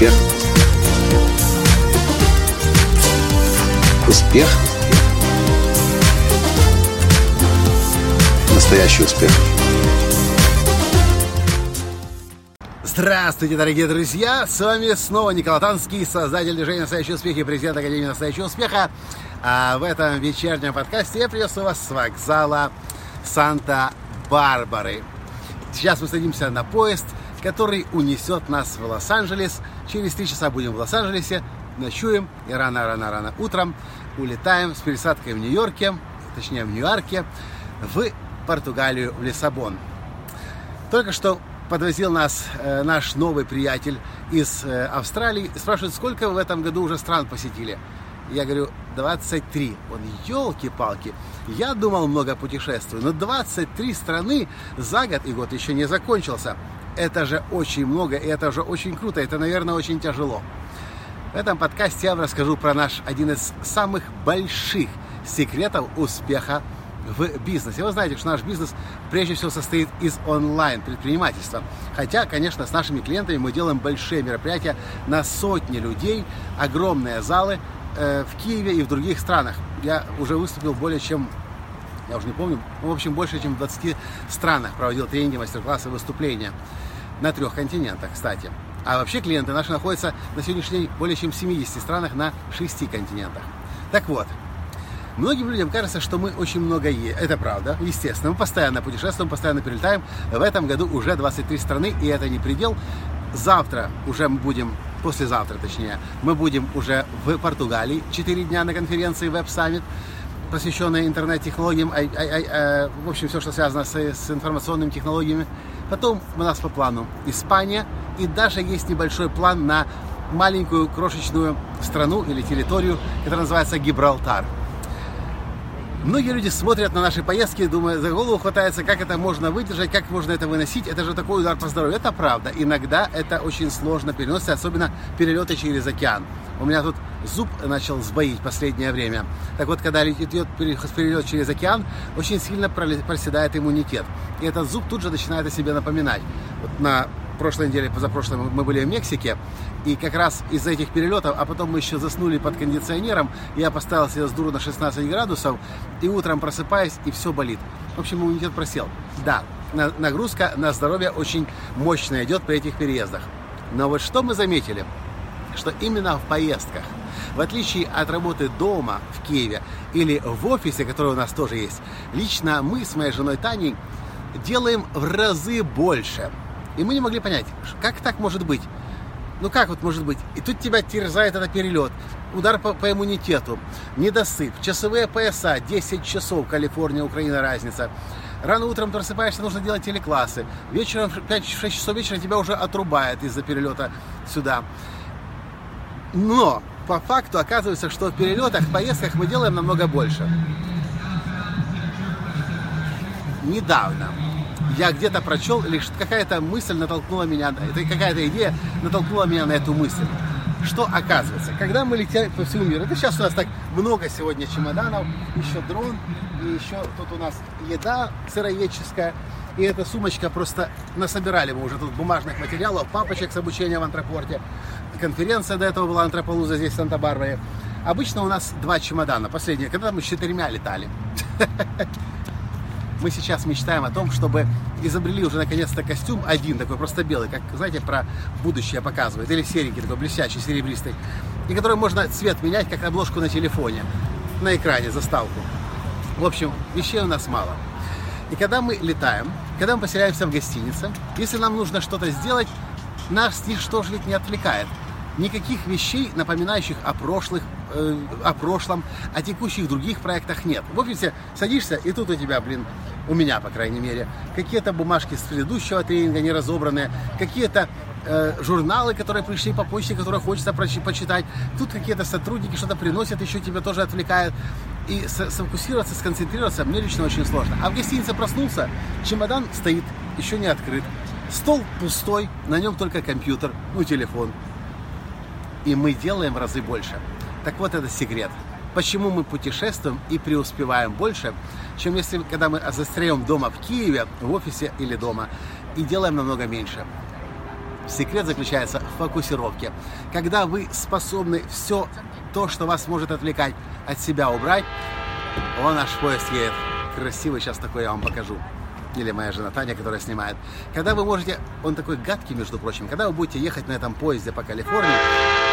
Успех. Успех. Настоящий успех. Здравствуйте, дорогие друзья! С вами снова Николай Танский, создатель движения «Настоящий успех» и президент Академии «Настоящего успеха». А в этом вечернем подкасте я приветствую вас с вокзала Санта-Барбары. Сейчас мы садимся на поезд, который унесет нас в Лос-Анджелес. Через три часа будем в Лос-Анджелесе, ночуем и рано-рано-рано утром улетаем с пересадкой в Нью-Йорке, точнее в Нью-Йорке, в Португалию, в Лиссабон. Только что подвозил нас э, наш новый приятель из э, Австралии. Спрашивает, сколько в этом году уже стран посетили? Я говорю, 23. Он, елки-палки, я думал много путешествую, но 23 страны за год, и год еще не закончился. Это же очень много, и это же очень круто, это, наверное, очень тяжело. В этом подкасте я вам расскажу про наш один из самых больших секретов успеха в бизнесе. Вы знаете, что наш бизнес прежде всего состоит из онлайн-предпринимательства. Хотя, конечно, с нашими клиентами мы делаем большие мероприятия на сотни людей, огромные залы э, в Киеве и в других странах. Я уже выступил более чем, я уже не помню, в общем, больше чем в 20 странах проводил тренинги, мастер-классы, выступления. На трех континентах, кстати. А вообще клиенты наши находятся на сегодняшний день более чем в 70 странах на 6 континентах. Так вот, Многим людям кажется, что мы очень много едем. Это правда, естественно. Мы постоянно путешествуем, постоянно перелетаем. В этом году уже 23 страны, и это не предел. Завтра уже мы будем, послезавтра точнее, мы будем уже в Португалии. 4 дня на конференции Web Summit посвященная интернет-технологиям, а, а, а, в общем, все, что связано с, с информационными технологиями. Потом у нас по плану Испания, и даже есть небольшой план на маленькую крошечную страну или территорию, которая называется Гибралтар. Многие люди смотрят на наши поездки, думая, за голову хватается, как это можно выдержать, как можно это выносить. Это же такой удар по здоровью. Это правда. Иногда это очень сложно переносится, особенно перелеты через океан. У меня тут зуб начал сбоить последнее время. Так вот, когда идет перелет через океан, очень сильно проседает иммунитет. И этот зуб тут же начинает о себе напоминать. Вот на прошлой неделе, позапрошлой мы были в Мексике, и как раз из-за этих перелетов, а потом мы еще заснули под кондиционером, я поставил себе с дуру на 16 градусов, и утром просыпаюсь, и все болит. В общем, иммунитет просел. Да, нагрузка на здоровье очень мощная идет при этих переездах. Но вот что мы заметили? Что именно в поездках, в отличие от работы дома в Киеве или в офисе, который у нас тоже есть, лично мы с моей женой Таней делаем в разы больше – и мы не могли понять, как так может быть. Ну как вот может быть? И тут тебя терзает этот перелет, удар по, по иммунитету, недосып, часовые пояса, 10 часов, Калифорния, Украина, разница. Рано утром просыпаешься, нужно делать телеклассы. Вечером, в 5-6 часов вечера тебя уже отрубает из-за перелета сюда. Но по факту оказывается, что в перелетах, в поездках мы делаем намного больше. Недавно я где-то прочел, или какая-то мысль натолкнула меня, это какая-то идея натолкнула меня на эту мысль. Что оказывается, когда мы летим по всему миру, это сейчас у нас так много сегодня чемоданов, еще дрон, и еще тут у нас еда сыроедческая, и эта сумочка просто насобирали мы уже тут бумажных материалов, папочек с обучением в антропорте. Конференция до этого была антрополуза здесь в Санта-Барбаре. Обычно у нас два чемодана, последние, когда мы с четырьмя летали. мы сейчас мечтаем о том, чтобы изобрели уже наконец-то костюм один такой, просто белый, как, знаете, про будущее показывает, или серенький такой, блестящий, серебристый, и который можно цвет менять, как обложку на телефоне, на экране, заставку. В общем, вещей у нас мало. И когда мы летаем, когда мы поселяемся в гостинице, если нам нужно что-то сделать, нас ничто же ведь не отвлекает. Никаких вещей, напоминающих о прошлых, э, о прошлом, о текущих других проектах нет. В офисе садишься, и тут у тебя, блин, у меня, по крайней мере, какие-то бумажки с предыдущего тренинга не разобранные, какие-то э, журналы, которые пришли по почте, которые хочется почитать. Тут какие-то сотрудники что-то приносят, еще тебя тоже отвлекают. И сфокусироваться, сконцентрироваться мне лично очень сложно. А в гостинице проснулся, чемодан стоит, еще не открыт. Стол пустой, на нем только компьютер, ну телефон. И мы делаем в разы больше. Так вот это секрет почему мы путешествуем и преуспеваем больше, чем если, когда мы застряем дома в Киеве, в офисе или дома, и делаем намного меньше. Секрет заключается в фокусировке. Когда вы способны все то, что вас может отвлекать, от себя убрать, он наш поезд едет. Красивый сейчас такой я вам покажу. Или моя жена Таня, которая снимает. Когда вы можете, он такой гадкий, между прочим, когда вы будете ехать на этом поезде по Калифорнии,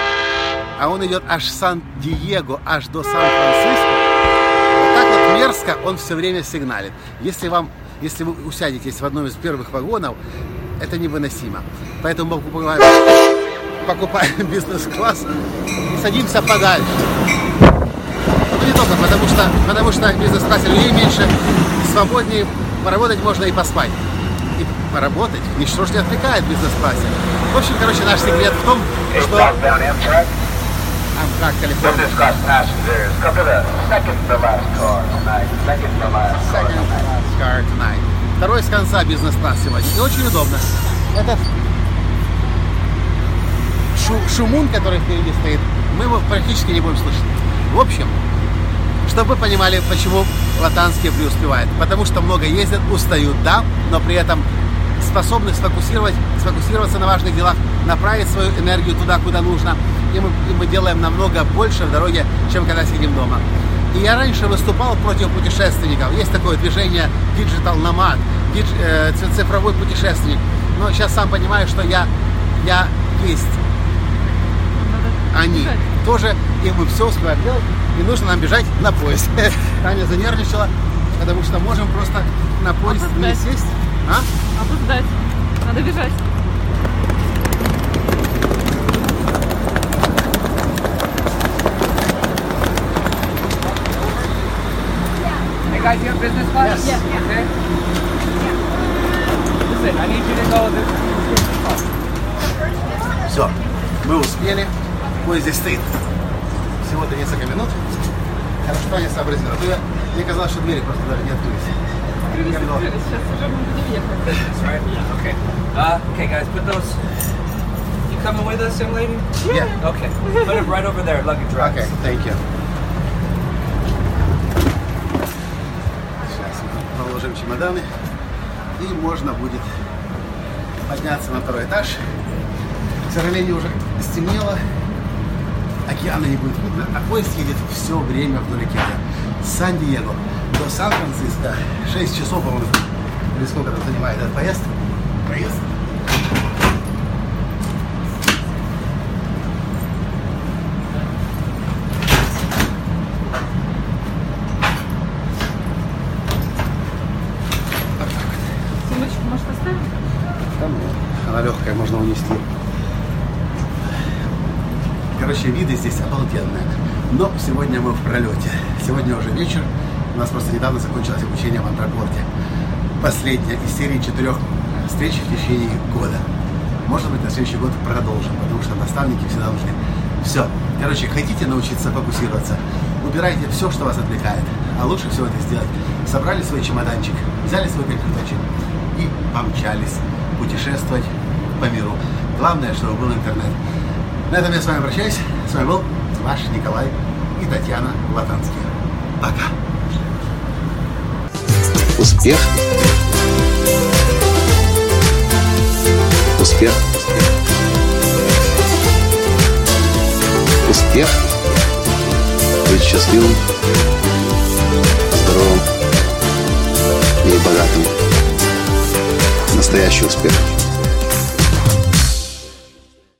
а он идет аж Сан-Диего, аж до Сан-Франциско, вот так вот мерзко он все время сигналит. Если вам, если вы усядетесь в одном из первых вагонов, это невыносимо. Поэтому покупаем, покупаем бизнес-класс и садимся подальше. Ну, не только потому что, потому что бизнес-классе людей меньше, свободнее, поработать можно и поспать. И поработать ничто же не отвлекает бизнес-классе. В общем, короче, наш секрет в том, что Amtrak California. Business class passengers, come to the second to last car tonight. Second to last car Second tonight. class car tonight. Второй с конца бизнес-класс сегодня. И очень удобно. Этот шу- шумун, который впереди стоит, мы его практически не будем слышать. В общем, чтобы вы понимали, почему латанские преуспевают. Потому что много ездят, устают, да, но при этом способны сфокусировать, сфокусироваться на важных делах, направить свою энергию туда, куда нужно. И мы, и мы делаем намного больше в дороге, чем когда сидим дома. И я раньше выступал против путешественников. Есть такое движение Digital Nomad, дидж- э, цифровой путешественник. Но сейчас сам понимаю, что я, я есть они тоже, и мы все успеваем делать, и нужно нам бежать на поезд. Таня занервничала, потому что можем просто на поезд не сесть. А? Опоздать. Надо бежать. guys, you have business class? Yes. Okay. Listen, I need you to go this. Все, мы успели, поезд здесь стоит. Всего-то несколько минут. Хорошо, Таня сообразила. А то я, мне казалось, что двери просто даже не открылись. Я думал, Сейчас уже мы будем ехать. That's right. Okay. Uh, okay, guys, put those. You coming with us, young lady? Yeah. Okay. Put it right over there, luggage rack. Okay, thank you. Положим чемоданы. И можно будет подняться на второй этаж. К сожалению, уже стемнело. Океана не будет видно, а поезд едет все время вдоль океана. Сан-Диего до Сан-Франциско 6 часов, по-моему, или сколько там занимает этот поезд. Поезд. Сумочку, может, оставим? Там легкая, можно унести. Короче, виды здесь обалденные. Но сегодня мы в пролете. Сегодня уже вечер. У нас просто недавно закончилось обучение в Антропорте. Последняя из серии четырех встреч в течение года. Может быть, на следующий год продолжим, потому что наставники всегда нужны. Все. Короче, хотите научиться фокусироваться? Убирайте все, что вас отвлекает. А лучше всего это сделать. Собрали свой чемоданчик, взяли свой компьютерчик и помчались путешествовать по миру. Главное, чтобы был интернет. На этом я с вами прощаюсь. С вами был ваш Николай и Татьяна Латанские. Пока. Успех. Успех. Успех. Быть счастливым, здоровым и богатым. Настоящий успех.